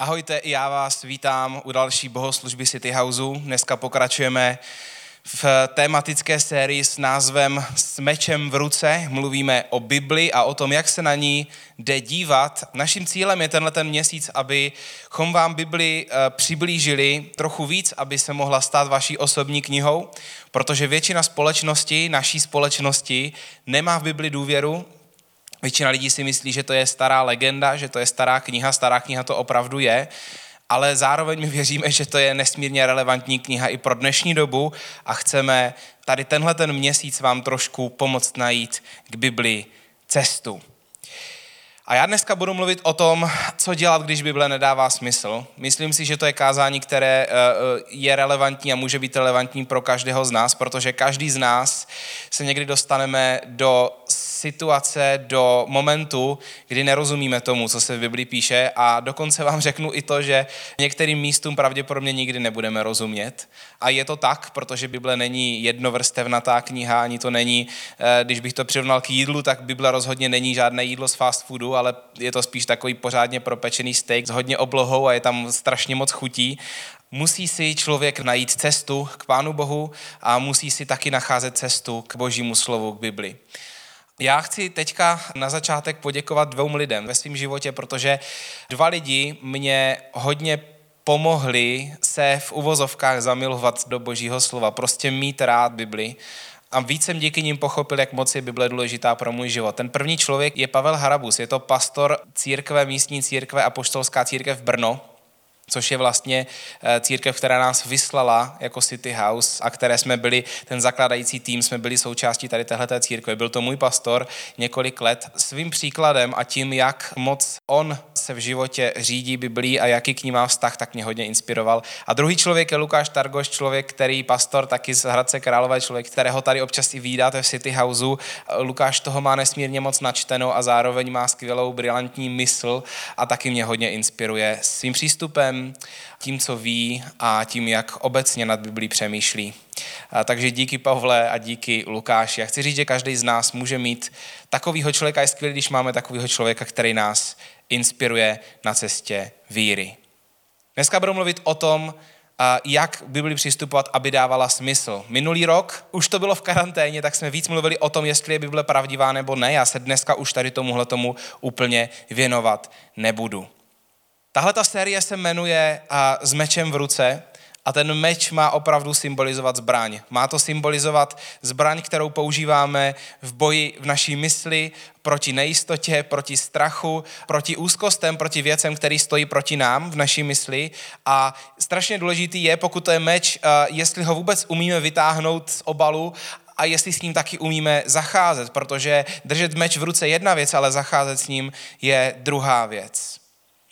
Ahojte, i já vás vítám u další bohoslužby City Houseu. Dneska pokračujeme v tématické sérii s názvem S mečem v ruce. Mluvíme o Bibli a o tom, jak se na ní jde dívat. Naším cílem je tenhle ten měsíc, abychom vám Bibli eh, přiblížili trochu víc, aby se mohla stát vaší osobní knihou, protože většina společnosti, naší společnosti, nemá v Bibli důvěru, Většina lidí si myslí, že to je stará legenda, že to je stará kniha, stará kniha to opravdu je, ale zároveň my věříme, že to je nesmírně relevantní kniha i pro dnešní dobu a chceme tady tenhle ten měsíc vám trošku pomoct najít k Bibli cestu. A já dneska budu mluvit o tom, co dělat, když Bible nedává smysl. Myslím si, že to je kázání, které eh, eh, je relevantní a může být relevantní pro každého z nás, protože každý z nás se někdy dostaneme do situace, do momentu, kdy nerozumíme tomu, co se v Biblii píše a dokonce vám řeknu i to, že některým místům pravděpodobně nikdy nebudeme rozumět. A je to tak, protože Bible není jednovrstevnatá kniha, ani to není, eh, když bych to přirovnal k jídlu, tak Bible rozhodně není žádné jídlo z fast foodu, ale je to spíš takový pořádně propečený steak s hodně oblohou a je tam strašně moc chutí. Musí si člověk najít cestu k Pánu Bohu a musí si taky nacházet cestu k Božímu slovu, k Bibli. Já chci teďka na začátek poděkovat dvou lidem ve svém životě, protože dva lidi mě hodně pomohli se v uvozovkách zamilovat do božího slova, prostě mít rád Bibli. A víc jsem díky nim pochopil, jak moc je Bible důležitá pro můj život. Ten první člověk je Pavel Harabus, je to pastor církve, místní církve a poštolská církev v Brno což je vlastně eh, církev, která nás vyslala jako City House a které jsme byli, ten zakladající tým, jsme byli součástí tady téhleté církve. Byl to můj pastor několik let. Svým příkladem a tím, jak moc on se v životě řídí Biblí a jaký k ní má vztah, tak mě hodně inspiroval. A druhý člověk je Lukáš Targoš, člověk, který pastor taky z Hradce Králové, člověk, kterého tady občas i vídáte v City Houseu. Lukáš toho má nesmírně moc načteno a zároveň má skvělou, brilantní mysl a taky mě hodně inspiruje svým přístupem, tím, co ví a tím, jak obecně nad Biblí přemýšlí. A takže díky Pavle a díky Lukáši. Já chci říct, že každý z nás může mít takovýho člověka, je skvělý, když máme takovýho člověka, který nás inspiruje na cestě víry. Dneska budu mluvit o tom, jak Bibli přistupovat, aby dávala smysl. Minulý rok už to bylo v karanténě, tak jsme víc mluvili o tom, jestli je Bible pravdivá nebo ne. Já se dneska už tady tomuhle tomu úplně věnovat nebudu. Tahle ta série se jmenuje S mečem v ruce a ten meč má opravdu symbolizovat zbraň. Má to symbolizovat zbraň, kterou používáme v boji v naší mysli proti nejistotě, proti strachu, proti úzkostem, proti věcem, který stojí proti nám v naší mysli. A strašně důležitý je, pokud to je meč, jestli ho vůbec umíme vytáhnout z obalu a jestli s ním taky umíme zacházet, protože držet meč v ruce je jedna věc, ale zacházet s ním je druhá věc.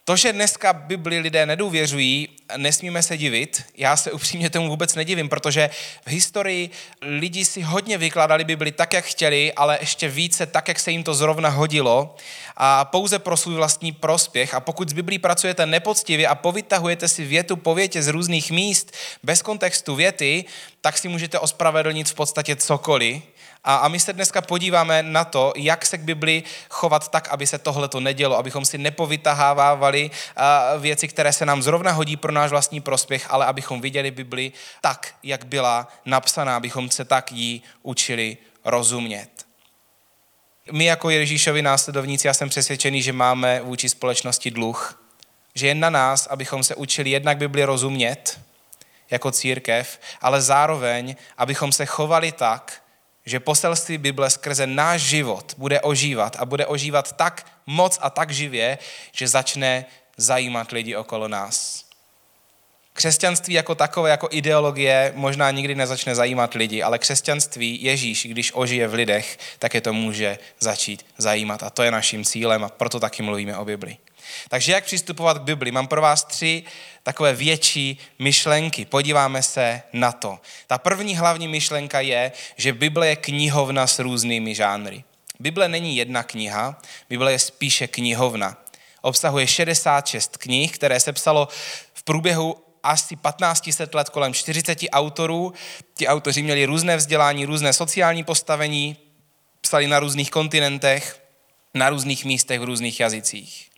To, že dneska Bibli lidé nedůvěřují, nesmíme se divit. Já se upřímně tomu vůbec nedivím, protože v historii lidi si hodně vykládali Bibli tak, jak chtěli, ale ještě více tak, jak se jim to zrovna hodilo a pouze pro svůj vlastní prospěch. A pokud s Biblí pracujete nepoctivě a povytahujete si větu po větě z různých míst bez kontextu věty, tak si můžete ospravedlnit v podstatě cokoliv, a, a my se dneska podíváme na to, jak se k Bibli chovat tak, aby se tohle to nedělo, abychom si nepovytahávali věci, které se nám zrovna hodí pro náš vlastní prospěch, ale abychom viděli Bibli tak, jak byla napsaná, abychom se tak jí učili rozumět. My jako Ježíšovi následovníci, já jsem přesvědčený, že máme vůči společnosti dluh, že je na nás, abychom se učili jednak Bibli rozumět jako církev, ale zároveň, abychom se chovali tak, že poselství Bible skrze náš život bude ožívat a bude ožívat tak moc a tak živě, že začne zajímat lidi okolo nás. Křesťanství jako takové, jako ideologie, možná nikdy nezačne zajímat lidi, ale křesťanství Ježíš, když ožije v lidech, tak je to může začít zajímat. A to je naším cílem a proto taky mluvíme o Bibli. Takže jak přistupovat k Bibli? Mám pro vás tři takové větší myšlenky. Podíváme se na to. Ta první hlavní myšlenka je, že Bible je knihovna s různými žánry. Bible není jedna kniha, Bible je spíše knihovna. Obsahuje 66 knih, které se psalo v průběhu asi 1500 let kolem 40 autorů. Ti autoři měli různé vzdělání, různé sociální postavení, psali na různých kontinentech, na různých místech, v různých jazycích.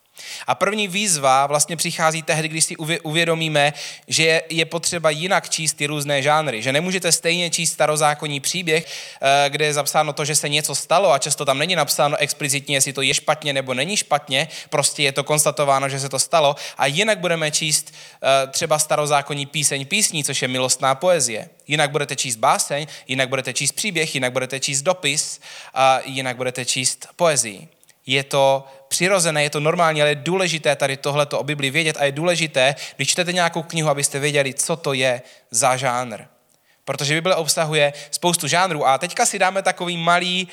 A první výzva vlastně přichází tehdy, když si uvědomíme, že je potřeba jinak číst ty různé žánry. Že nemůžete stejně číst starozákonní příběh, eh, kde je zapsáno to, že se něco stalo a často tam není napsáno explicitně, jestli to je špatně nebo není špatně, prostě je to konstatováno, že se to stalo. A jinak budeme číst eh, třeba starozákonní píseň písní, což je milostná poezie. Jinak budete číst báseň, jinak budete číst příběh, jinak budete číst dopis, a jinak budete číst poezii je to přirozené, je to normální, ale je důležité tady tohleto o Bibli vědět a je důležité, když čtete nějakou knihu, abyste věděli, co to je za žánr. Protože Bible obsahuje spoustu žánrů a teďka si dáme takový malý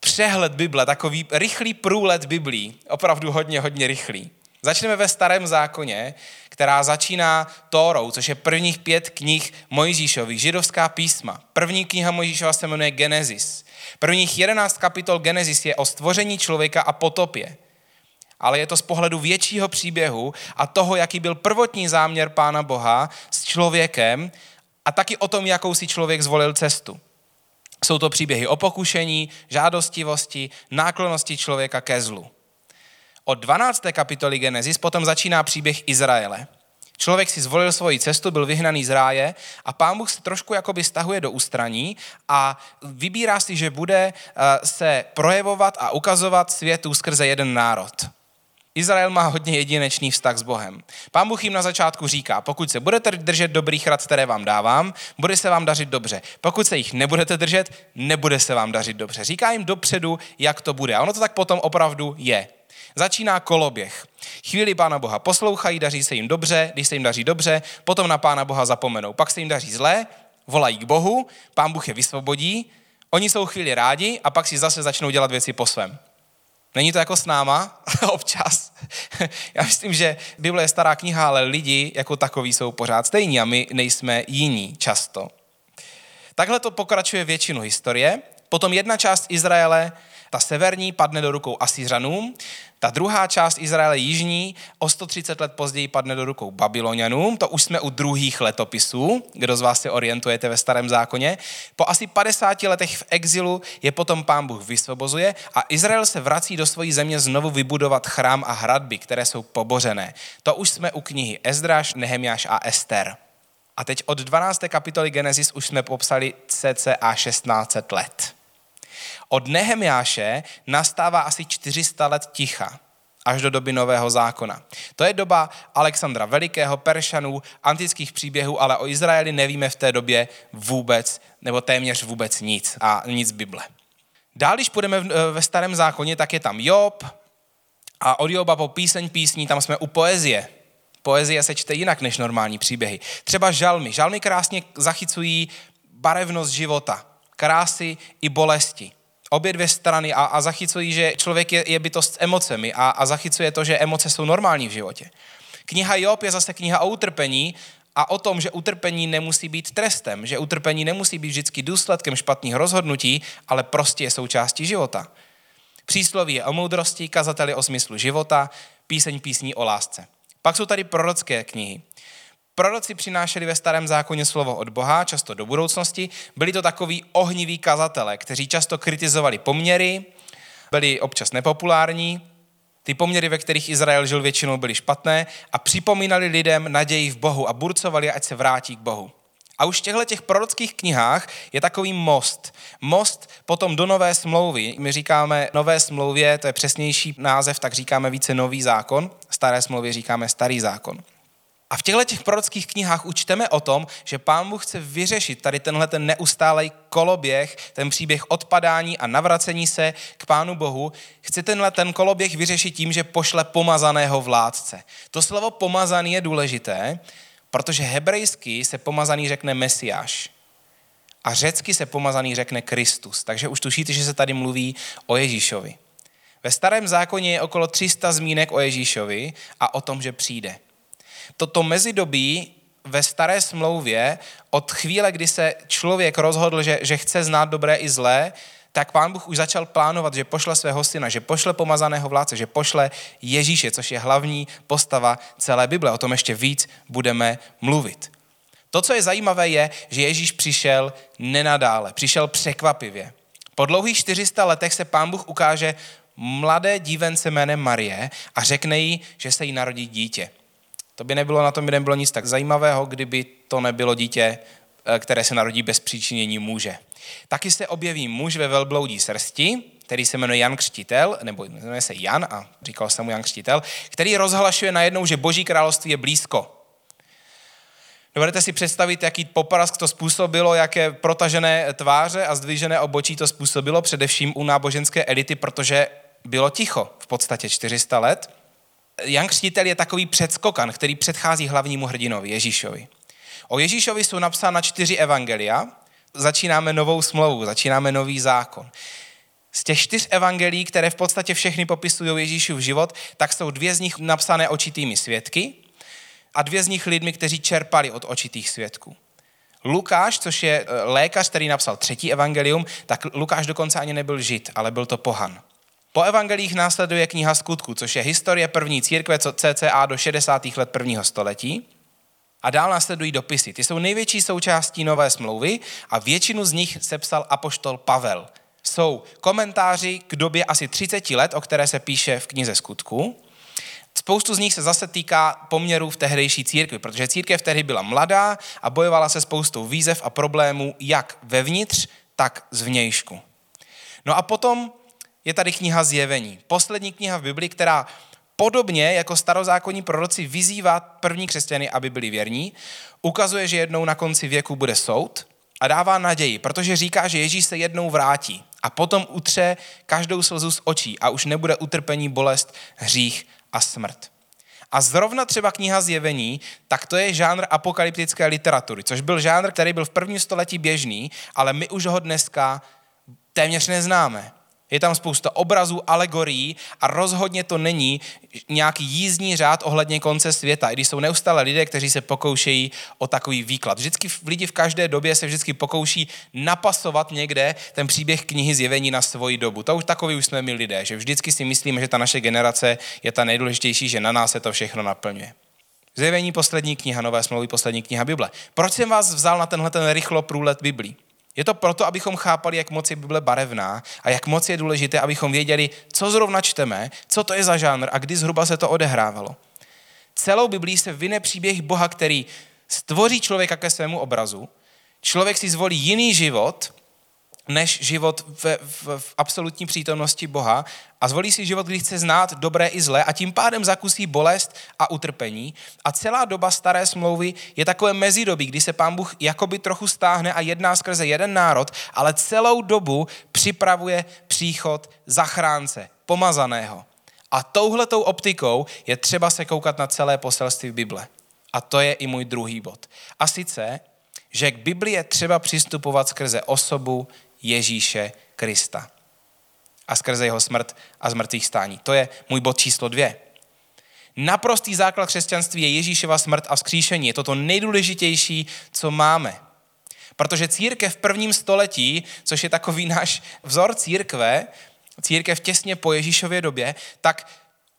přehled Bible, takový rychlý průlet Biblí, opravdu hodně, hodně rychlý. Začneme ve starém zákoně, která začíná Tórou, což je prvních pět knih Mojžíšových, židovská písma. První kniha Mojžíšova se jmenuje Genesis. Prvních jedenáct kapitol Genesis je o stvoření člověka a potopě. Ale je to z pohledu většího příběhu a toho, jaký byl prvotní záměr Pána Boha s člověkem a taky o tom, jakou si člověk zvolil cestu. Jsou to příběhy o pokušení, žádostivosti, náklonosti člověka ke zlu. Od 12. kapitoly Genesis potom začíná příběh Izraele. Člověk si zvolil svoji cestu, byl vyhnaný z ráje a pán Bůh se trošku jakoby stahuje do ústraní a vybírá si, že bude eh, se projevovat a ukazovat světu skrze jeden národ. Izrael má hodně jedinečný vztah s Bohem. Pán Bůh jim na začátku říká, pokud se budete držet dobrých rad, které vám dávám, bude se vám dařit dobře. Pokud se jich nebudete držet, nebude se vám dařit dobře. Říká jim dopředu, jak to bude. A ono to tak potom opravdu je. Začíná koloběh. Chvíli Pána Boha poslouchají, daří se jim dobře, když se jim daří dobře, potom na Pána Boha zapomenou. Pak se jim daří zlé, volají k Bohu, Pán Bůh je vysvobodí, oni jsou chvíli rádi a pak si zase začnou dělat věci po svém. Není to jako s náma občas. Já myslím, že Bible je stará kniha, ale lidi jako takový jsou pořád stejní a my nejsme jiní často. Takhle to pokračuje většinu historie. Potom jedna část Izraele ta severní padne do rukou Asířanům, ta druhá část Izraele jižní o 130 let později padne do rukou Babylonianům, to už jsme u druhých letopisů, kdo z vás se orientujete ve starém zákoně. Po asi 50 letech v exilu je potom pán Bůh vysvobozuje a Izrael se vrací do své země znovu vybudovat chrám a hradby, které jsou pobořené. To už jsme u knihy Ezdráš, Nehemiáš a Ester. A teď od 12. kapitoly Genesis už jsme popsali cca 16 let. Od Nehemiáše nastává asi 400 let ticha až do doby Nového zákona. To je doba Alexandra Velikého, Peršanů, antických příběhů, ale o Izraeli nevíme v té době vůbec, nebo téměř vůbec nic a nic Bible. Dál, když půjdeme ve starém zákoně, tak je tam Job a od Joba po píseň písní, tam jsme u poezie. Poezie se čte jinak než normální příběhy. Třeba žalmy. Žalmy krásně zachycují barevnost života, krásy i bolesti obě dvě strany a, a zachycují, že člověk je, je bytost s emocemi a, a zachycuje to, že emoce jsou normální v životě. Kniha Job je zase kniha o utrpení a o tom, že utrpení nemusí být trestem, že utrpení nemusí být vždycky důsledkem špatných rozhodnutí, ale prostě je součástí života. Přísloví je o moudrosti, kazateli o smyslu života, píseň písní o lásce. Pak jsou tady prorocké knihy. Proroci přinášeli ve starém zákoně slovo od Boha, často do budoucnosti. Byli to takový ohniví kazatele, kteří často kritizovali poměry, byli občas nepopulární, ty poměry, ve kterých Izrael žil většinou, byly špatné a připomínali lidem naději v Bohu a burcovali, ať se vrátí k Bohu. A už v těchto těch prorockých knihách je takový most. Most potom do nové smlouvy. My říkáme nové smlouvě, to je přesnější název, tak říkáme více nový zákon. Staré smlouvě říkáme starý zákon. A v těchto těch prorockých knihách učteme o tom, že Pán Bůh chce vyřešit tady tenhle ten neustálej koloběh, ten příběh odpadání a navracení se k Pánu Bohu. Chce tenhle ten koloběh vyřešit tím, že pošle pomazaného vládce. To slovo pomazaný je důležité, protože hebrejsky se pomazaný řekne Mesiáš. A řecky se pomazaný řekne Kristus. Takže už tušíte, že se tady mluví o Ježíšovi. Ve starém zákoně je okolo 300 zmínek o Ježíšovi a o tom, že přijde toto mezidobí ve staré smlouvě, od chvíle, kdy se člověk rozhodl, že, že chce znát dobré i zlé, tak pán Bůh už začal plánovat, že pošle svého syna, že pošle pomazaného vládce, že pošle Ježíše, což je hlavní postava celé Bible. O tom ještě víc budeme mluvit. To, co je zajímavé, je, že Ježíš přišel nenadále, přišel překvapivě. Po dlouhých 400 letech se pán Bůh ukáže mladé dívence jménem Marie a řekne jí, že se jí narodí dítě. To by nebylo na tom by nebylo nic tak zajímavého, kdyby to nebylo dítě, eh, které se narodí bez příčinění muže. Taky se objeví muž ve velbloudí srsti, který se jmenuje Jan Křtitel, nebo jmenuje se Jan a říkal jsem mu Jan Křtitel, který rozhlašuje najednou, že Boží království je blízko. Dovedete si představit, jaký poprask to způsobilo, jaké protažené tváře a zdvižené obočí to způsobilo, především u náboženské elity, protože bylo ticho v podstatě 400 let. Jan Křtitel je takový předskokan, který předchází hlavnímu hrdinovi, Ježíšovi. O Ježíšovi jsou napsána čtyři evangelia, začínáme novou smlouvu, začínáme nový zákon. Z těch čtyř evangelií, které v podstatě všechny popisují Ježíšův život, tak jsou dvě z nich napsané očitými svědky a dvě z nich lidmi, kteří čerpali od očitých svědků. Lukáš, což je e, lékař, který napsal třetí evangelium, tak Lukáš dokonce ani nebyl žid, ale byl to pohan. Po evangelích následuje kniha skutku, což je historie první církve, co cca do 60. let prvního století. A dál následují dopisy. Ty jsou největší součástí nové smlouvy a většinu z nich sepsal apoštol Pavel. Jsou komentáři k době asi 30 let, o které se píše v knize skutku. Spoustu z nich se zase týká poměrů v tehdejší církvi, protože církev tehdy byla mladá a bojovala se spoustou výzev a problémů jak vevnitř, tak zvnějšku. No a potom je tady kniha Zjevení. Poslední kniha v Bibli, která podobně jako starozákonní proroci vyzývá první křesťany, aby byli věrní, ukazuje, že jednou na konci věku bude soud a dává naději, protože říká, že Ježíš se jednou vrátí a potom utře každou slzu z očí a už nebude utrpení, bolest, hřích a smrt. A zrovna třeba kniha Zjevení, tak to je žánr apokalyptické literatury, což byl žánr, který byl v prvním století běžný, ale my už ho dneska téměř neznáme. Je tam spousta obrazů, alegorií a rozhodně to není nějaký jízdní řád ohledně konce světa, i když jsou neustále lidé, kteří se pokoušejí o takový výklad. Vždycky lidi v každé době se vždycky pokouší napasovat někde ten příběh knihy zjevení na svoji dobu. To už takový už jsme my lidé, že vždycky si myslíme, že ta naše generace je ta nejdůležitější, že na nás se to všechno naplňuje. Zjevení poslední kniha, nové smlouvy, poslední kniha Bible. Proč jsem vás vzal na tenhle ten rychlo průlet Biblí? Je to proto, abychom chápali, jak moc je Bible barevná a jak moc je důležité, abychom věděli, co zrovna čteme, co to je za žánr a kdy zhruba se to odehrávalo. Celou Biblí se vyne příběh Boha, který stvoří člověka ke svému obrazu, člověk si zvolí jiný život, než život v, v, v absolutní přítomnosti Boha a zvolí si život, kdy chce znát dobré i zlé a tím pádem zakusí bolest a utrpení. A celá doba staré smlouvy je takové mezidobí, kdy se pán Bůh jakoby trochu stáhne a jedná skrze jeden národ, ale celou dobu připravuje příchod zachránce, pomazaného. A touhletou optikou je třeba se koukat na celé poselství Bible. A to je i můj druhý bod. A sice, že k Bibli je třeba přistupovat skrze osobu Ježíše Krista. A skrze jeho smrt a zmrtvých stání. To je můj bod číslo dvě. Naprostý základ křesťanství je Ježíšova smrt a vzkříšení. Je to to nejdůležitější, co máme. Protože církev v prvním století, což je takový náš vzor církve, církev těsně po Ježíšově době, tak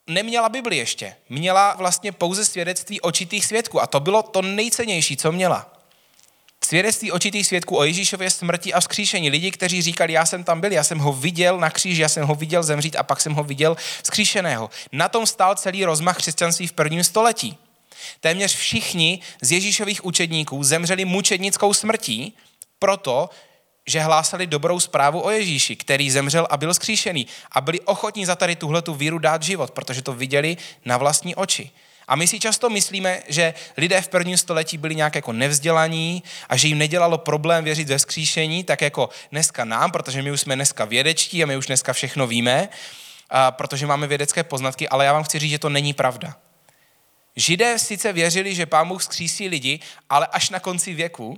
neměla Bibli ještě. Měla vlastně pouze svědectví očitých svědků a to bylo to nejcennější, co měla. Svědectví očitých svědků o Ježíšově smrti a vzkříšení. Lidi, kteří říkali, já jsem tam byl, já jsem ho viděl na kříži, já jsem ho viděl zemřít a pak jsem ho viděl vzkříšeného. Na tom stál celý rozmach křesťanství v prvním století. Téměř všichni z Ježíšových učedníků zemřeli mučednickou smrtí, proto, že hlásali dobrou zprávu o Ježíši, který zemřel a byl skříšený a byli ochotní za tady tuhletu víru dát život, protože to viděli na vlastní oči. A my si často myslíme, že lidé v prvním století byli nějak jako nevzdělaní a že jim nedělalo problém věřit ve vzkříšení, tak jako dneska nám, protože my už jsme dneska vědečtí a my už dneska všechno víme, protože máme vědecké poznatky, ale já vám chci říct, že to není pravda. Židé sice věřili, že Pán Bůh skřísí lidi, ale až na konci věku,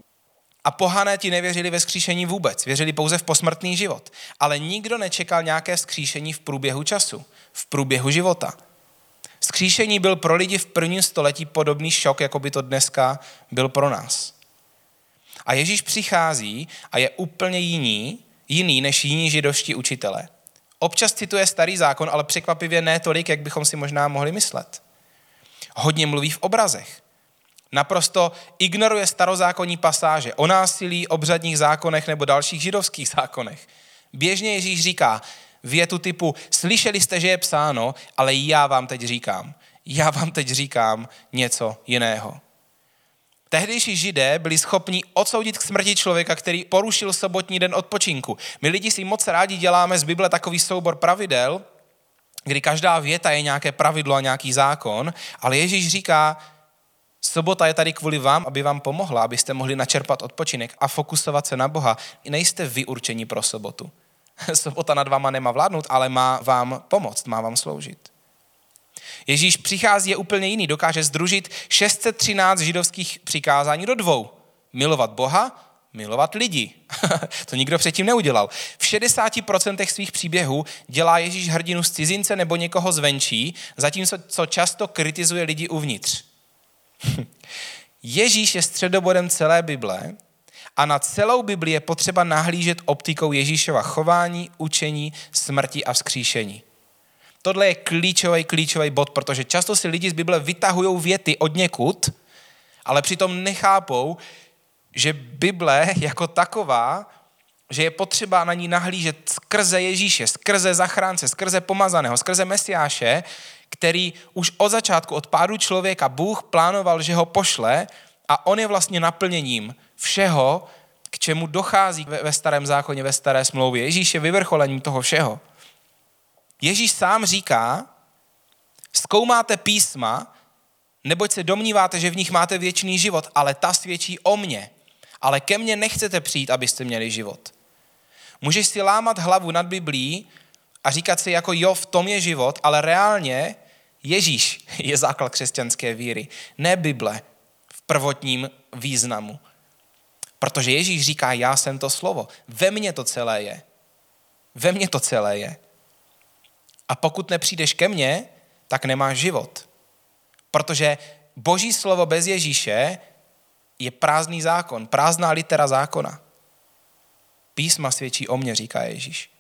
a pohané ti nevěřili ve skříšení vůbec, věřili pouze v posmrtný život. Ale nikdo nečekal nějaké skříšení v průběhu času, v průběhu života. Skříšení byl pro lidi v prvním století podobný šok, jako by to dneska byl pro nás. A Ježíš přichází a je úplně jiný, jiný než jiní židovští učitelé. Občas cituje starý zákon, ale překvapivě ne tolik, jak bychom si možná mohli myslet. Hodně mluví v obrazech. Naprosto ignoruje starozákonní pasáže o násilí, obřadních zákonech nebo dalších židovských zákonech. Běžně Ježíš říká, Větu typu, slyšeli jste, že je psáno, ale já vám teď říkám. Já vám teď říkám něco jiného. Tehdejší židé byli schopni odsoudit k smrti člověka, který porušil sobotní den odpočinku. My lidi si moc rádi děláme z Bible takový soubor pravidel, kdy každá věta je nějaké pravidlo a nějaký zákon, ale Ježíš říká, sobota je tady kvůli vám, aby vám pomohla, abyste mohli načerpat odpočinek a fokusovat se na Boha. Nejste vy určení pro sobotu. Sobota nad váma nemá vládnout, ale má vám pomoct, má vám sloužit. Ježíš přichází je úplně jiný, dokáže združit 613 židovských přikázání do dvou. Milovat Boha, milovat lidi. to nikdo předtím neudělal. V 60% svých příběhů dělá Ježíš hrdinu z cizince nebo někoho zvenčí, zatímco co často kritizuje lidi uvnitř. Ježíš je středobodem celé Bible a na celou Bibli je potřeba nahlížet optikou Ježíšova chování, učení, smrti a vzkříšení. Tohle je klíčový, klíčový bod, protože často si lidi z Bible vytahují věty od někud, ale přitom nechápou, že Bible jako taková, že je potřeba na ní nahlížet skrze Ježíše, skrze zachránce, skrze pomazaného, skrze Mesiáše, který už od začátku, od pádu člověka, Bůh plánoval, že ho pošle a on je vlastně naplněním všeho, k čemu dochází ve starém zákoně, ve staré smlouvě. Ježíš je vyvrcholením toho všeho. Ježíš sám říká, zkoumáte písma, neboť se domníváte, že v nich máte věčný život, ale ta svědčí o mně. Ale ke mně nechcete přijít, abyste měli život. Můžeš si lámat hlavu nad Biblí a říkat si jako jo, v tom je život, ale reálně Ježíš je základ křesťanské víry, ne Bible v prvotním významu. Protože Ježíš říká, já jsem to slovo. Ve mně to celé je. Ve mně to celé je. A pokud nepřijdeš ke mně, tak nemáš život. Protože boží slovo bez Ježíše je prázdný zákon, prázdná litera zákona. Písma svědčí o mně, říká Ježíš.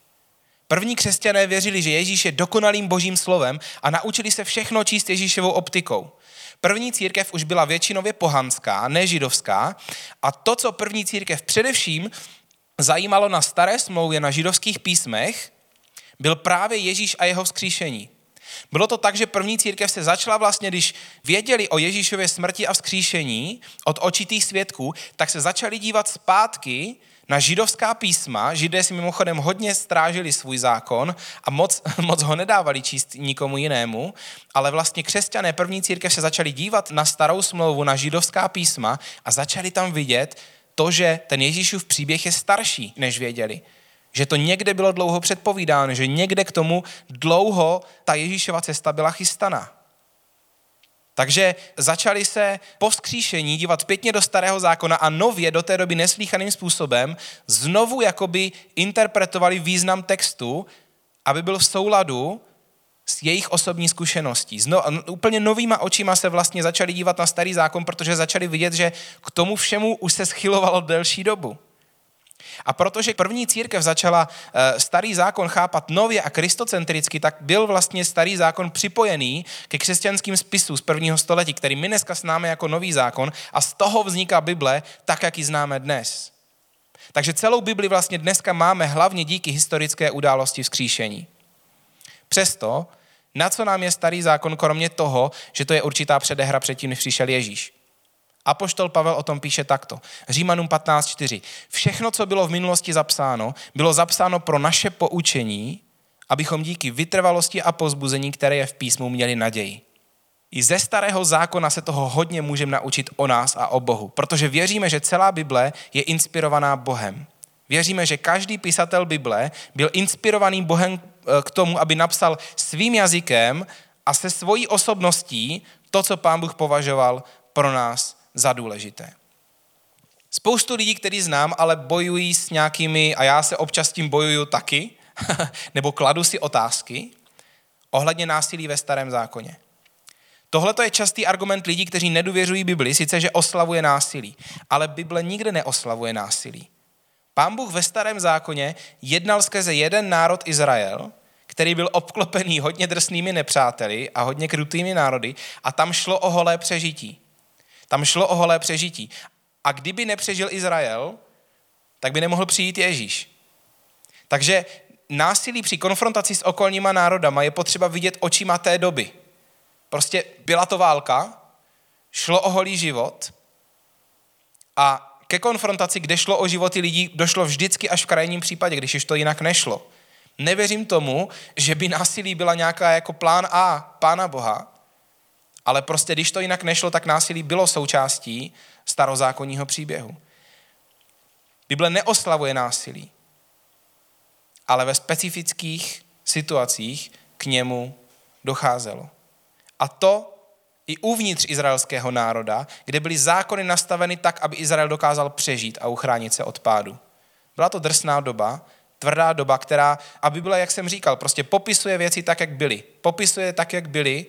První křesťané věřili, že Ježíš je dokonalým božím slovem a naučili se všechno číst Ježíšovou optikou. První církev už byla většinově pohanská, ne židovská a to, co první církev především zajímalo na staré smlouvě na židovských písmech, byl právě Ježíš a jeho vzkříšení. Bylo to tak, že první církev se začala vlastně, když věděli o Ježíšově smrti a vzkříšení od očitých svědků, tak se začali dívat zpátky na židovská písma. Židé si mimochodem hodně strážili svůj zákon a moc, moc ho nedávali číst nikomu jinému, ale vlastně křesťané první církev se začali dívat na starou smlouvu, na židovská písma a začali tam vidět to, že ten Ježíšův příběh je starší, než věděli. Že to někde bylo dlouho předpovídáno, že někde k tomu dlouho ta Ježíšova cesta byla chystaná. Takže začali se po vzkříšení dívat pětně do starého zákona a nově do té doby neslíchaným způsobem znovu jakoby interpretovali význam textu, aby byl v souladu s jejich osobní zkušeností. Zno, úplně novýma očima se vlastně začali dívat na starý zákon, protože začali vidět, že k tomu všemu už se schylovalo delší dobu. A protože první církev začala eh, starý zákon chápat nově a kristocentricky, tak byl vlastně starý zákon připojený ke křesťanským spisům z prvního století, který my dneska známe jako nový zákon a z toho vzniká Bible tak, jak ji známe dnes. Takže celou Bibli vlastně dneska máme hlavně díky historické události vzkříšení. Přesto, na co nám je starý zákon, kromě toho, že to je určitá předehra předtím, než přišel Ježíš? Apoštol Pavel o tom píše takto. Římanům 15.4. Všechno, co bylo v minulosti zapsáno, bylo zapsáno pro naše poučení, abychom díky vytrvalosti a pozbuzení, které je v písmu, měli naději. I ze starého zákona se toho hodně můžeme naučit o nás a o Bohu, protože věříme, že celá Bible je inspirovaná Bohem. Věříme, že každý písatel Bible byl inspirovaný Bohem eh, k tomu, aby napsal svým jazykem a se svojí osobností to, co pán Bůh považoval pro nás za důležité. Spoustu lidí, který znám, ale bojují s nějakými, a já se občas tím bojuju taky, nebo kladu si otázky ohledně násilí ve starém zákoně. Tohle je častý argument lidí, kteří nedůvěřují Bibli, sice že oslavuje násilí, ale Bible nikde neoslavuje násilí. Pán Bůh ve starém zákoně jednal skrze jeden národ Izrael, který byl obklopený hodně drsnými nepřáteli a hodně krutými národy a tam šlo o holé přežití. Tam šlo o holé přežití. A kdyby nepřežil Izrael, tak by nemohl přijít Ježíš. Takže násilí při konfrontaci s okolníma národama je potřeba vidět očima té doby. Prostě byla to válka, šlo o holý život a ke konfrontaci, kde šlo o životy lidí, došlo vždycky až v krajním případě, když už to jinak nešlo. Nevěřím tomu, že by násilí byla nějaká jako plán A Pána Boha, ale prostě když to jinak nešlo, tak násilí bylo součástí starozákonního příběhu. Bible neoslavuje násilí, ale ve specifických situacích k němu docházelo. A to i uvnitř izraelského národa, kde byly zákony nastaveny tak, aby Izrael dokázal přežít a uchránit se od pádu. Byla to drsná doba, tvrdá doba, která, aby byla, jak jsem říkal, prostě popisuje věci tak, jak byly. Popisuje tak, jak byly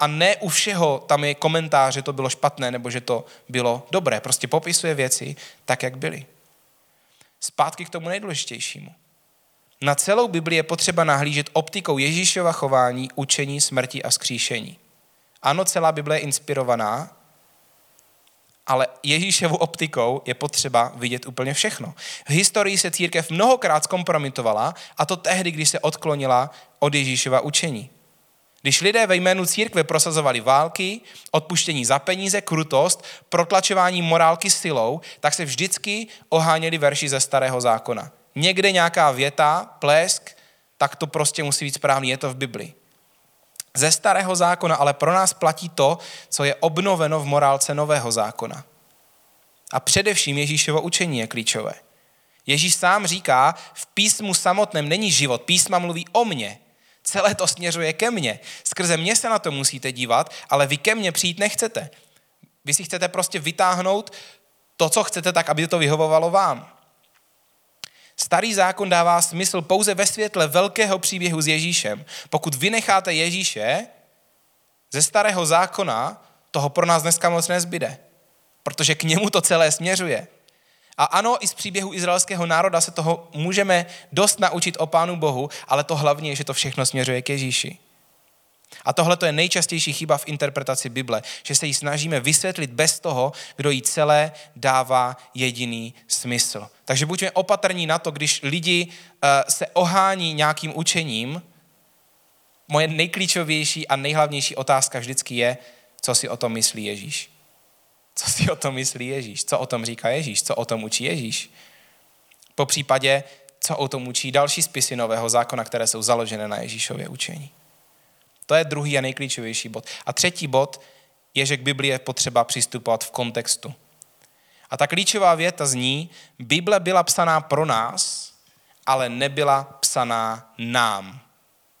a ne u všeho tam je komentář, že to bylo špatné nebo že to bylo dobré. Prostě popisuje věci tak, jak byly. Zpátky k tomu nejdůležitějšímu. Na celou Bibli je potřeba nahlížet optikou Ježíšova chování, učení, smrti a skříšení. Ano, celá Bible je inspirovaná, ale Ježíšovou optikou je potřeba vidět úplně všechno. V historii se církev mnohokrát zkompromitovala a to tehdy, když se odklonila od Ježíšova učení. Když lidé ve jménu církve prosazovali války, odpuštění za peníze, krutost, protlačování morálky silou, tak se vždycky oháněli verši ze starého zákona. Někde nějaká věta, plesk, tak to prostě musí být správný, je to v Biblii. Ze starého zákona ale pro nás platí to, co je obnoveno v morálce nového zákona. A především Ježíšovo učení je klíčové. Ježíš sám říká, v písmu samotném není život, písma mluví o mně. Celé to směřuje ke mně. Skrze mě se na to musíte dívat, ale vy ke mně přijít nechcete. Vy si chcete prostě vytáhnout to, co chcete, tak, aby to vyhovovalo vám. Starý zákon dává smysl pouze ve světle velkého příběhu s Ježíšem. Pokud vynecháte Ježíše ze starého zákona, toho pro nás dneska moc nezbyde, protože k němu to celé směřuje. A ano, i z příběhu izraelského národa se toho můžeme dost naučit o Pánu Bohu, ale to hlavně je, že to všechno směřuje k Ježíši. A tohle je nejčastější chyba v interpretaci Bible, že se ji snažíme vysvětlit bez toho, kdo jí celé dává jediný smysl. Takže buďme opatrní na to, když lidi uh, se ohání nějakým učením, moje nejklíčovější a nejhlavnější otázka vždycky je, co si o tom myslí Ježíš. Co si o tom myslí Ježíš? Co o tom říká Ježíš? Co o tom učí Ježíš? Po případě, co o tom učí další spisy Nového zákona, které jsou založené na Ježíšově učení. To je druhý a nejklíčovější bod. A třetí bod je, že k Biblii je potřeba přistupovat v kontextu. A ta klíčová věta zní, Bible byla psaná pro nás, ale nebyla psaná nám.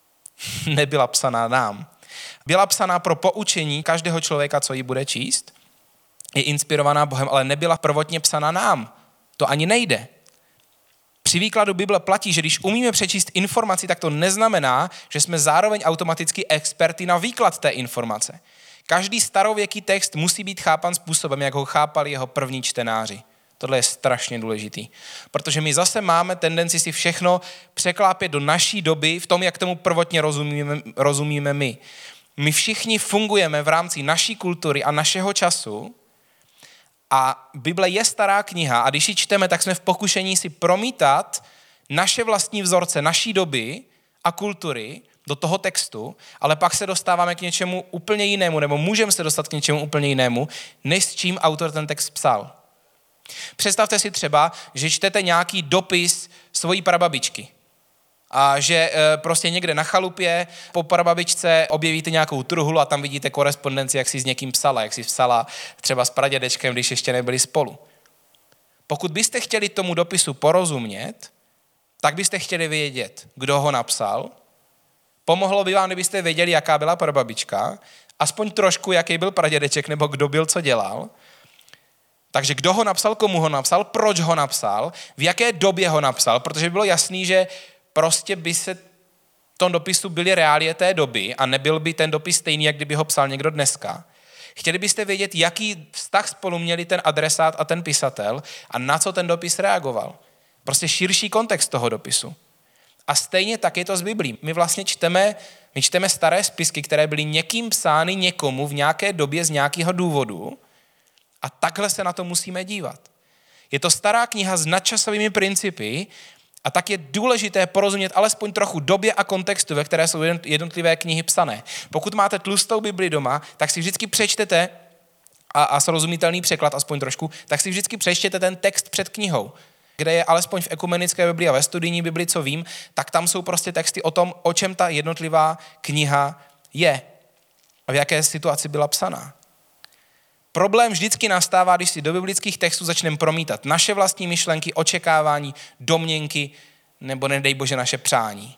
nebyla psaná nám. Byla psaná pro poučení každého člověka, co ji bude číst. Je inspirovaná Bohem, ale nebyla prvotně psaná nám. To ani nejde. Při výkladu Bible platí, že když umíme přečíst informaci, tak to neznamená, že jsme zároveň automaticky experty na výklad té informace. Každý starověký text musí být chápan způsobem, jak ho chápali jeho první čtenáři. Tohle je strašně důležitý, protože my zase máme tendenci si všechno překlápět do naší doby v tom, jak tomu prvotně rozumíme, rozumíme my. My všichni fungujeme v rámci naší kultury a našeho času a Bible je stará kniha a když ji čteme, tak jsme v pokušení si promítat naše vlastní vzorce, naší doby a kultury do toho textu, ale pak se dostáváme k něčemu úplně jinému, nebo můžeme se dostat k něčemu úplně jinému, než s čím autor ten text psal. Představte si třeba, že čtete nějaký dopis svojí prababičky a že e, prostě někde na chalupě po prababičce objevíte nějakou truhlu a tam vidíte korespondenci, jak si s někým psala, jak si psala třeba s pradědečkem, když ještě nebyli spolu. Pokud byste chtěli tomu dopisu porozumět, tak byste chtěli vědět, kdo ho napsal. Pomohlo by vám, kdybyste věděli, jaká byla prababička, aspoň trošku, jaký byl pradědeček, nebo kdo byl, co dělal. Takže kdo ho napsal, komu ho napsal, proč ho napsal, v jaké době ho napsal, protože bylo jasný, že prostě by se v tom dopisu byly reálie té doby a nebyl by ten dopis stejný, jak kdyby ho psal někdo dneska. Chtěli byste vědět, jaký vztah spolu měli ten adresát a ten pisatel a na co ten dopis reagoval. Prostě širší kontext toho dopisu. A stejně tak je to s Biblí. My vlastně čteme, my čteme staré spisky, které byly někým psány někomu v nějaké době z nějakého důvodu a takhle se na to musíme dívat. Je to stará kniha s nadčasovými principy A tak je důležité porozumět alespoň trochu době a kontextu, ve které jsou jednotlivé knihy psané. Pokud máte tlustou Bibli doma, tak si vždycky přečtete a, a srozumitelný překlad, aspoň trošku, tak si vždycky přečtěte ten text před knihou kde je alespoň v ekumenické Bibli a ve studijní Bibli, co vím, tak tam jsou prostě texty o tom, o čem ta jednotlivá kniha je a v jaké situaci byla psaná. Problém vždycky nastává, když si do biblických textů začneme promítat naše vlastní myšlenky, očekávání, domněnky nebo nedej bože naše přání.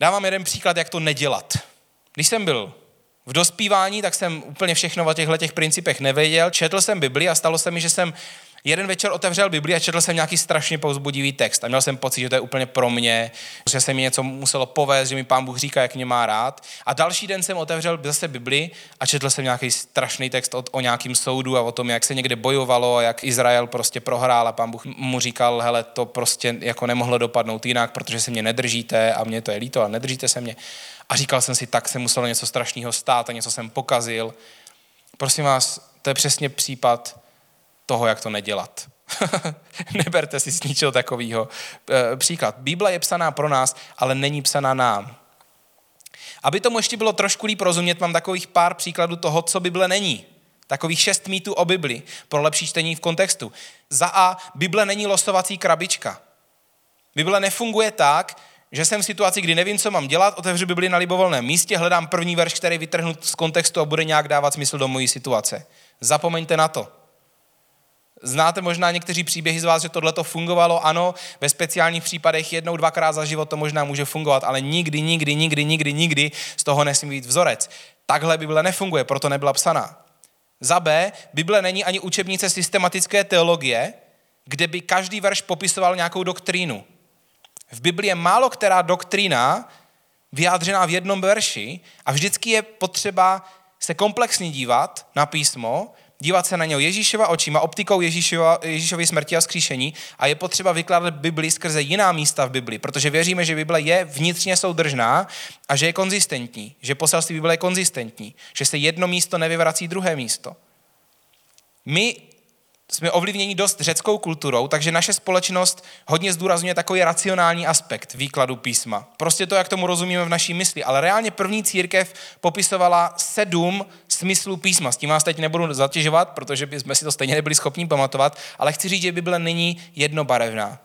Dávám jeden příklad, jak to nedělat. Když jsem byl v dospívání, tak jsem úplně všechno o těchto těch principech nevěděl. Četl jsem Bibli a stalo se mi, že jsem jeden večer otevřel Bibli a četl jsem nějaký strašně povzbudivý text a měl jsem pocit, že to je úplně pro mě, že se mi něco muselo povést, že mi pán Bůh říká, jak mě má rád. A další den jsem otevřel zase Bibli a četl jsem nějaký strašný text o, o nějakým soudu a o tom, jak se někde bojovalo a jak Izrael prostě prohrál a pán Bůh mu říkal, hele, to prostě jako nemohlo dopadnout jinak, protože se mě nedržíte a mě to je líto a nedržíte se mě. A říkal jsem si, tak se muselo něco strašného stát a něco jsem pokazil. Prosím vás, to je přesně případ toho, jak to nedělat. Neberte si z ničeho takového e, příklad. Bible je psaná pro nás, ale není psaná nám. Aby tomu ještě bylo trošku líp rozumět, mám takových pár příkladů toho, co Bible není. Takových šest mýtů o Bibli pro lepší čtení v kontextu. Za A, Bible není losovací krabička. Bible nefunguje tak, že jsem v situaci, kdy nevím, co mám dělat, otevřu Bibli na libovolném místě, hledám první verš, který vytrhnu z kontextu a bude nějak dávat smysl do mojí situace. Zapomeňte na to. Znáte možná někteří příběhy z vás, že tohle to fungovalo, ano, ve speciálních případech jednou, dvakrát za život to možná může fungovat, ale nikdy, nikdy, nikdy, nikdy, nikdy z toho nesmí být vzorec. Takhle Bible nefunguje, proto nebyla psaná. Za B, Bible není ani učebnice systematické teologie, kde by každý verš popisoval nějakou doktrínu. V Biblii je málo která doktrína vyjádřená v jednom verši a vždycky je potřeba se komplexně dívat na písmo, dívat se na něj Ježíšova očima, optikou Ježíšova, Ježíšovy smrti a skříšení a je potřeba vykládat Bibli skrze jiná místa v Bibli, protože věříme, že Bible je vnitřně soudržná a že je konzistentní, že poselství Bible je konzistentní, že se jedno místo nevyvrací druhé místo. My jsme ovlivněni dost řeckou kulturou, takže naše společnost hodně zdůrazňuje takový racionální aspekt výkladu písma. Prostě to, jak tomu rozumíme v naší mysli. Ale reálně první církev popisovala sedm smyslů písma. S tím vás teď nebudu zatěžovat, protože bychom si to stejně nebyli schopni pamatovat, ale chci říct, že Bible není jednobarevná.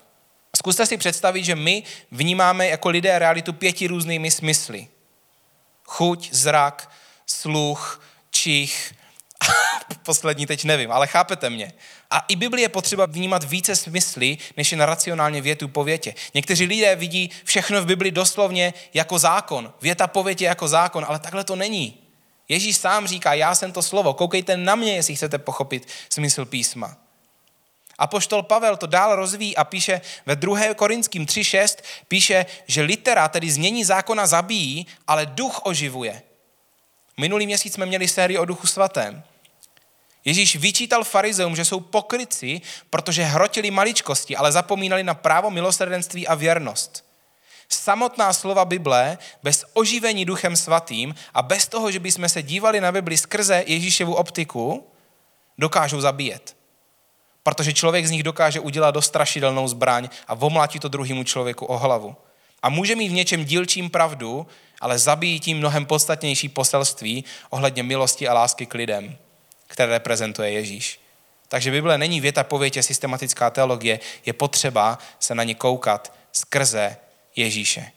Zkuste si představit, že my vnímáme jako lidé realitu pěti různými smysly. Chuť, zrak, sluch, čich, poslední teď nevím, ale chápete mě. A i Bibli je potřeba vnímat více smysly, než je na racionálně větu po větě. Někteří lidé vidí všechno v Bibli doslovně jako zákon. Věta po větě jako zákon, ale takhle to není. Ježíš sám říká, já jsem to slovo, koukejte na mě, jestli chcete pochopit smysl písma. A poštol Pavel to dál rozvíjí a píše ve 2. Korinským 3.6, píše, že litera, tedy změní zákona, zabíjí, ale duch oživuje. Minulý měsíc jsme měli sérii o duchu svatém. Ježíš vyčítal farizeum, že jsou pokryci, protože hrotili maličkosti, ale zapomínali na právo milosrdenství a věrnost. Samotná slova Bible bez oživení duchem svatým a bez toho, že bychom se dívali na Bibli skrze Ježíšovu optiku, dokážou zabíjet. Protože člověk z nich dokáže udělat dostrašidelnou zbraň a vomlatí to druhému člověku o hlavu. A může mít v něčem dílčím pravdu, ale zabíjí tím mnohem podstatnější poselství ohledně milosti a lásky k lidem které reprezentuje Ježíš. Takže Bible není věta po větě systematická teologie, je potřeba se na ně koukat skrze Ježíše.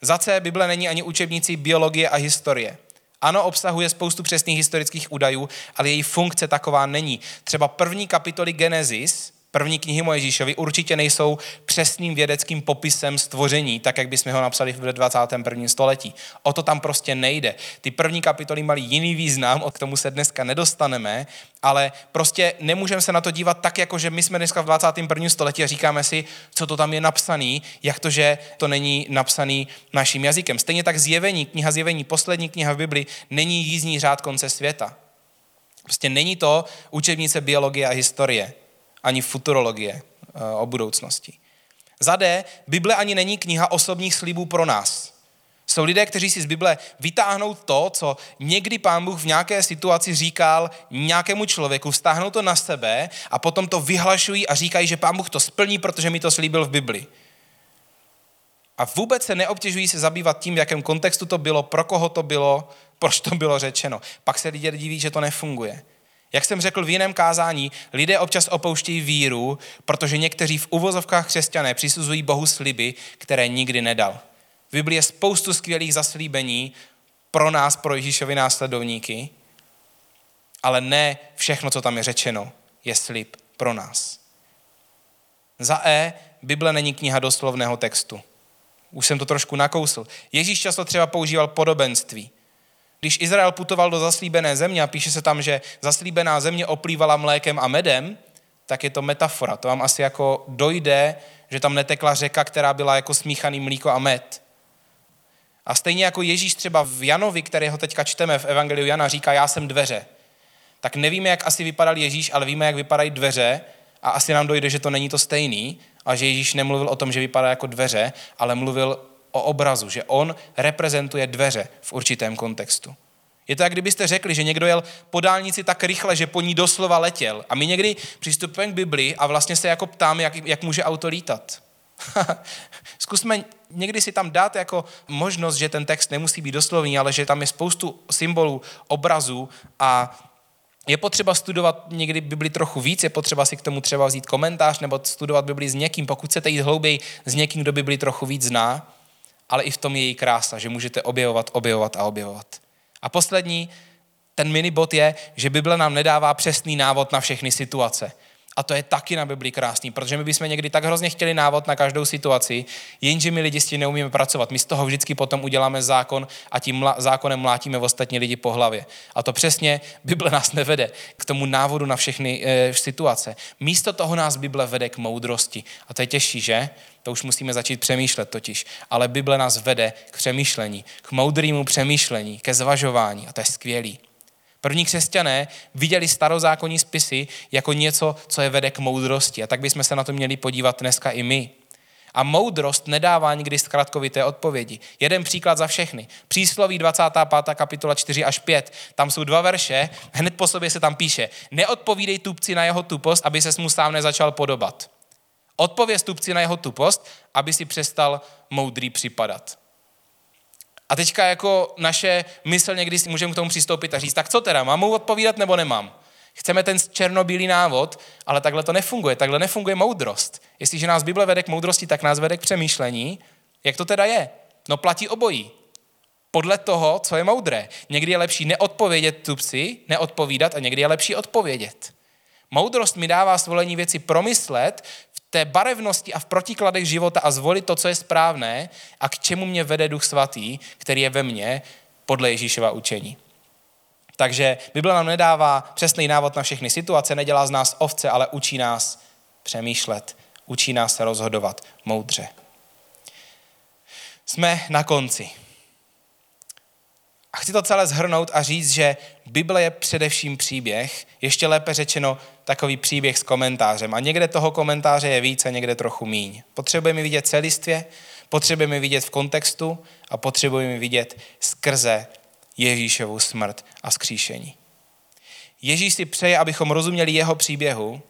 Za C Bible není ani učebnicí biologie a historie. Ano, obsahuje spoustu přesných historických údajů, ale její funkce taková není. Třeba první kapitoly Genesis první knihy Mojžíšovi určitě nejsou přesným vědeckým popisem stvoření, tak jak bychom ho napsali v 21. století. O to tam prostě nejde. Ty první kapitoly mají jiný význam, od tomu se dneska nedostaneme, ale prostě nemůžeme se na to dívat tak, jako že my jsme dneska v 21. století a říkáme si, co to tam je napsaný, jak to, že to není napsaný naším jazykem. Stejně tak zjevení, kniha zjevení, poslední kniha v Bibli, není jízdní řád konce světa. Prostě není to učebnice biologie a historie ani futurologie eh, o budoucnosti. Za D, Bible ani není kniha osobních slibů pro nás. Jsou lidé, kteří si z Bible vytáhnou to, co někdy pán Bůh v nějaké situaci říkal nějakému člověku, vztáhnou to na sebe a potom to vyhlašují a říkají, že pán Bůh to splní, protože mi to slíbil v Bibli. A vůbec se neobtěžují se zabývat tím, v jakém kontextu to bylo, pro koho to bylo, proč to bylo řečeno. Pak se lidé diví, že to nefunguje. Jak jsem řekl v jiném kázání, lidé občas opouštějí víru, protože někteří v uvozovkách křesťané přisuzují Bohu sliby, které nikdy nedal. V Biblii je spoustu skvělých zaslíbení pro nás, pro Ježíšovi následovníky, ale ne všechno, co tam je řečeno, je slib pro nás. Za E, Bible není kniha doslovného textu. Už jsem to trošku nakousl. Ježíš často třeba používal podobenství. Když Izrael putoval do zaslíbené země a píše se tam, že zaslíbená země oplývala mlékem a medem, tak je to metafora. To vám asi jako dojde, že tam netekla řeka, která byla jako smíchaný mlíko a med. A stejně jako Ježíš třeba v Janovi, kterého teďka čteme v Evangeliu Jana, říká, já jsem dveře. Tak nevíme, jak asi vypadal Ježíš, ale víme, jak vypadají dveře a asi nám dojde, že to není to stejný a že Ježíš nemluvil o tom, že vypadá jako dveře, ale mluvil o obrazu, že on reprezentuje dveře v určitém kontextu. Je to, jak kdybyste řekli, že někdo jel po dálnici tak rychle, že po ní doslova letěl. A my někdy přistupujeme k Biblii a vlastně se jako ptáme, jak, jak může auto lítat. Zkusme někdy si tam dát jako možnost, že ten text nemusí být doslovný, ale že tam je spoustu symbolů, obrazů a je potřeba studovat někdy Bibli trochu víc, je potřeba si k tomu třeba vzít komentář nebo studovat Bibli s někým, pokud chcete jít hlouběji s někým, kdo Bibli trochu víc zná, ale i v tom je její krása, že můžete objevovat, objevovat a objevovat. A poslední, ten mini bod je, že Bible nám nedává přesný návod na všechny situace. A to je taky na Biblii krásný, protože my bychom někdy tak hrozně chtěli návod na každou situaci, jenže my lidi s tím neumíme pracovat. My z toho vždycky potom uděláme zákon a tím zákonem mlátíme v ostatní lidi po hlavě. A to přesně Bible nás nevede k tomu návodu na všechny e, situace. Místo toho nás Bible vede k moudrosti. A to je těžší, že? To už musíme začít přemýšlet totiž. Ale Bible nás vede k přemýšlení, k moudrému přemýšlení, ke zvažování. A to je skvělý. První křesťané viděli starozákonní spisy jako něco, co je vede k moudrosti. A tak bychom se na to měli podívat dneska i my. A moudrost nedává nikdy zkratkovité odpovědi. Jeden příklad za všechny. Přísloví 25. kapitola 4 až 5. Tam jsou dva verše, hned po sobě se tam píše. Neodpovídej tupci na jeho tupost, aby se mu sám nezačal podobat. Odpověz tupci na jeho tupost, aby si přestal moudrý připadat. A teďka jako naše mysl někdy si můžeme k tomu přistoupit a říct, tak co teda, mám mu odpovídat nebo nemám? Chceme ten černobílý návod, ale takhle to nefunguje, takhle nefunguje moudrost. Jestliže nás Bible vede k moudrosti, tak nás vede k přemýšlení. Jak to teda je? No platí obojí. Podle toho, co je moudré. Někdy je lepší neodpovědět tupci, neodpovídat a někdy je lepší odpovědět. Moudrost mi dává svolení věci promyslet, té barevnosti a v protikladech života a zvolit to, co je správné a k čemu mě vede Duch Svatý, který je ve mně podle Ježíšova učení. Takže Bible nám nedává přesný návod na všechny situace, nedělá z nás ovce, ale učí nás přemýšlet, učí nás se rozhodovat moudře. Jsme na konci. A chci to celé zhrnout a říct, že Bible je především příběh, ještě lépe řečeno takový příběh s komentářem. A někde toho komentáře je více, někde trochu míň. Potřebujeme vidět celistvě, potřebujeme vidět v kontextu a potřebujeme vidět skrze Ježíšovu smrt a skříšení. Ježíš si přeje, abychom rozuměli jeho příběhu,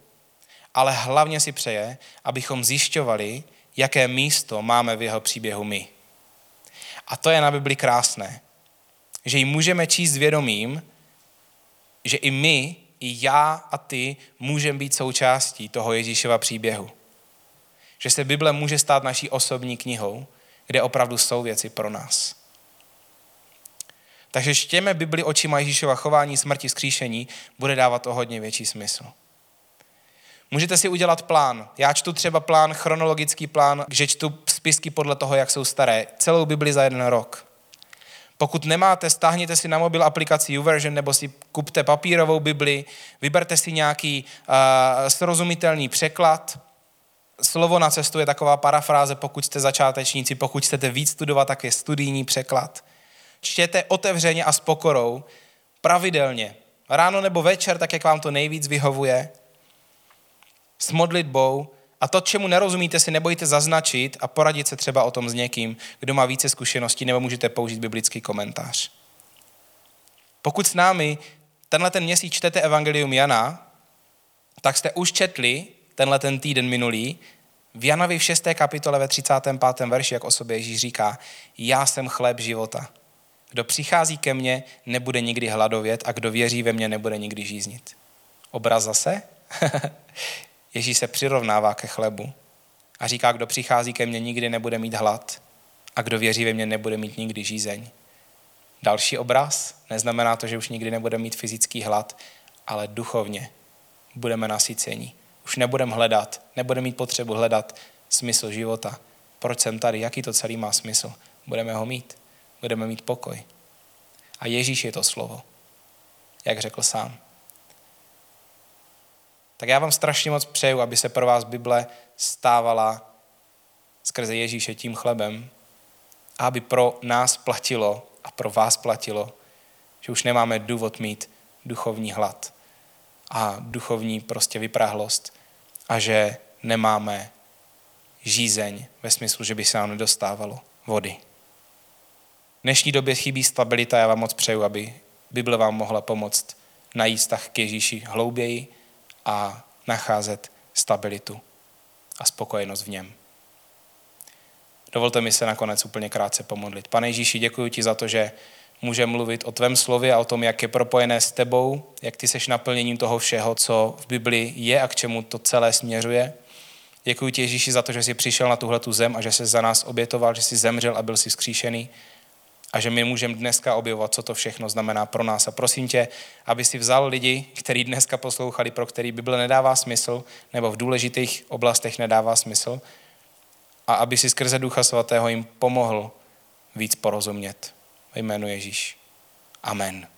ale hlavně si přeje, abychom zjišťovali, jaké místo máme v jeho příběhu my. A to je na Bibli krásné že ji můžeme číst vědomím, že i my, i já a ty můžeme být součástí toho Ježíšova příběhu. Že se Bible může stát naší osobní knihou, kde opravdu jsou věci pro nás. Takže štěme Bibli očima Ježíšova chování, smrti, skříšení bude dávat o hodně větší smysl. Můžete si udělat plán. Já čtu třeba plán, chronologický plán, že čtu spisky podle toho, jak jsou staré. Celou Bibli za jeden rok. Pokud nemáte, stáhněte si na mobil aplikaci YouVersion nebo si kupte papírovou Bibli, vyberte si nějaký uh, srozumitelný překlad. Slovo na cestu je taková parafráze, pokud jste začátečníci, pokud chcete víc studovat, tak je studijní překlad. Čtěte otevřeně a s pokorou, pravidelně, ráno nebo večer, tak jak vám to nejvíc vyhovuje, s modlitbou A to, čemu nerozumíte, si nebojte zaznačit a poradit se třeba o tom s někým, kdo má více zkušeností, nebo můžete použít biblický komentář. Pokud s námi tenhle ten měsíc čtete Evangelium Jana, tak jste už četli tenhle ten týden minulý v Janovi v 6. kapitole ve 35. verši, jak o sobě Ježíš říká, já jsem chléb života. Kdo přichází ke mně, nebude nikdy hladovět a kdo věří ve mě, nebude nikdy žíznit. Obraz zase? Ježíš se přirovnává ke chlebu a říká, kdo přichází ke mně, nikdy nebude mít hlad a kdo věří ve mě, nebude mít nikdy žízeň. Další obraz neznamená to, že už nikdy nebude mít fyzický hlad, ale duchovně budeme nasyceni. Už nebudeme hledat, nebudeme mít potřebu hledat smysl života. Proč jsem tady, jaký to celý má smysl? Budeme ho mít. Budeme mít pokoj. A Ježíš je to slovo, jak řekl sám. Tak já vám strašně moc přeju, aby se pro vás Bible stávala skrze Ježíše tím chlebem a aby pro nás platilo a pro vás platilo, že už nemáme důvod mít duchovní hlad a duchovní prostě vyprahlost a že nemáme žízeň ve smyslu, že by se nám nedostávalo vody. V dnešní době chybí stabilita, já vám moc přeju, aby Bible vám mohla pomoct najít vztah k Ježíši hlouběji a nacházet stabilitu a spokojenost v něm. Dovolte mi se nakonec úplně krátce pomodlit. Pane Ježíši, děkuji ti za to, že může mluvit o tvém slově a o tom, jak je propojené s tebou, jak ty seš naplněním toho všeho, co v Biblii je a k čemu to celé směřuje. Děkuji ti, Ježíši, za to, že jsi přišel na tuhle tu zem a že jsi za nás obětoval, že jsi zemřel a byl jsi vzkříšený a že my můžeme dneska objevovat, co to všechno znamená pro nás. A prosím tě, aby si vzal lidi, kteří dneska poslouchali, pro který Bible nedává smysl, nebo v důležitých oblastech nedává smysl, a aby si skrze Ducha Svatého jim pomohl víc porozumět. Ve jménu Ježíš. Amen.